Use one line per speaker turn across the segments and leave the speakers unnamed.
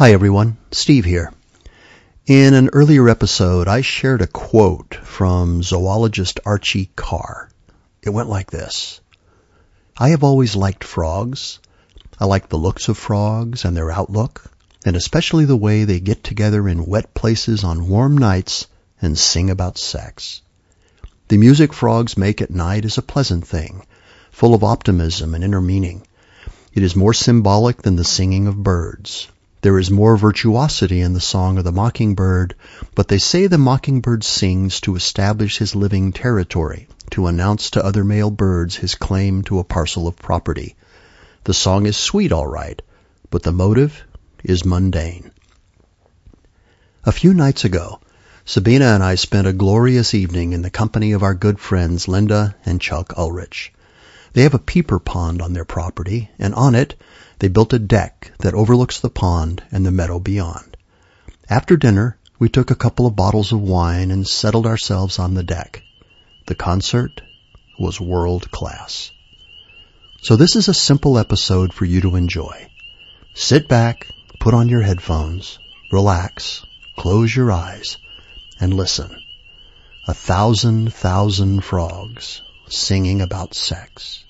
Hi everyone, Steve here. In an earlier episode, I shared a quote from zoologist Archie Carr. It went like this. I have always liked frogs. I like the looks of frogs and their outlook, and especially the way they get together in wet places on warm nights and sing about sex. The music frogs make at night is a pleasant thing, full of optimism and inner meaning. It is more symbolic than the singing of birds. There is more virtuosity in the song of the mockingbird, but they say the mockingbird sings to establish his living territory, to announce to other male birds his claim to a parcel of property. The song is sweet, all right, but the motive is mundane. A few nights ago, Sabina and I spent a glorious evening in the company of our good friends Linda and Chuck Ulrich. They have a peeper pond on their property, and on it they built a deck that overlooks the pond and the meadow beyond. After dinner, we took a couple of bottles of wine and settled ourselves on the deck. The concert was world class. So this is a simple episode for you to enjoy. Sit back, put on your headphones, relax, close your eyes, and listen. A thousand thousand frogs singing about sex.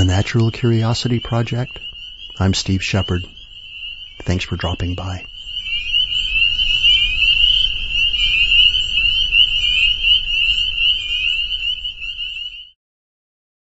The Natural Curiosity Project, I'm Steve Shepard. Thanks for dropping by.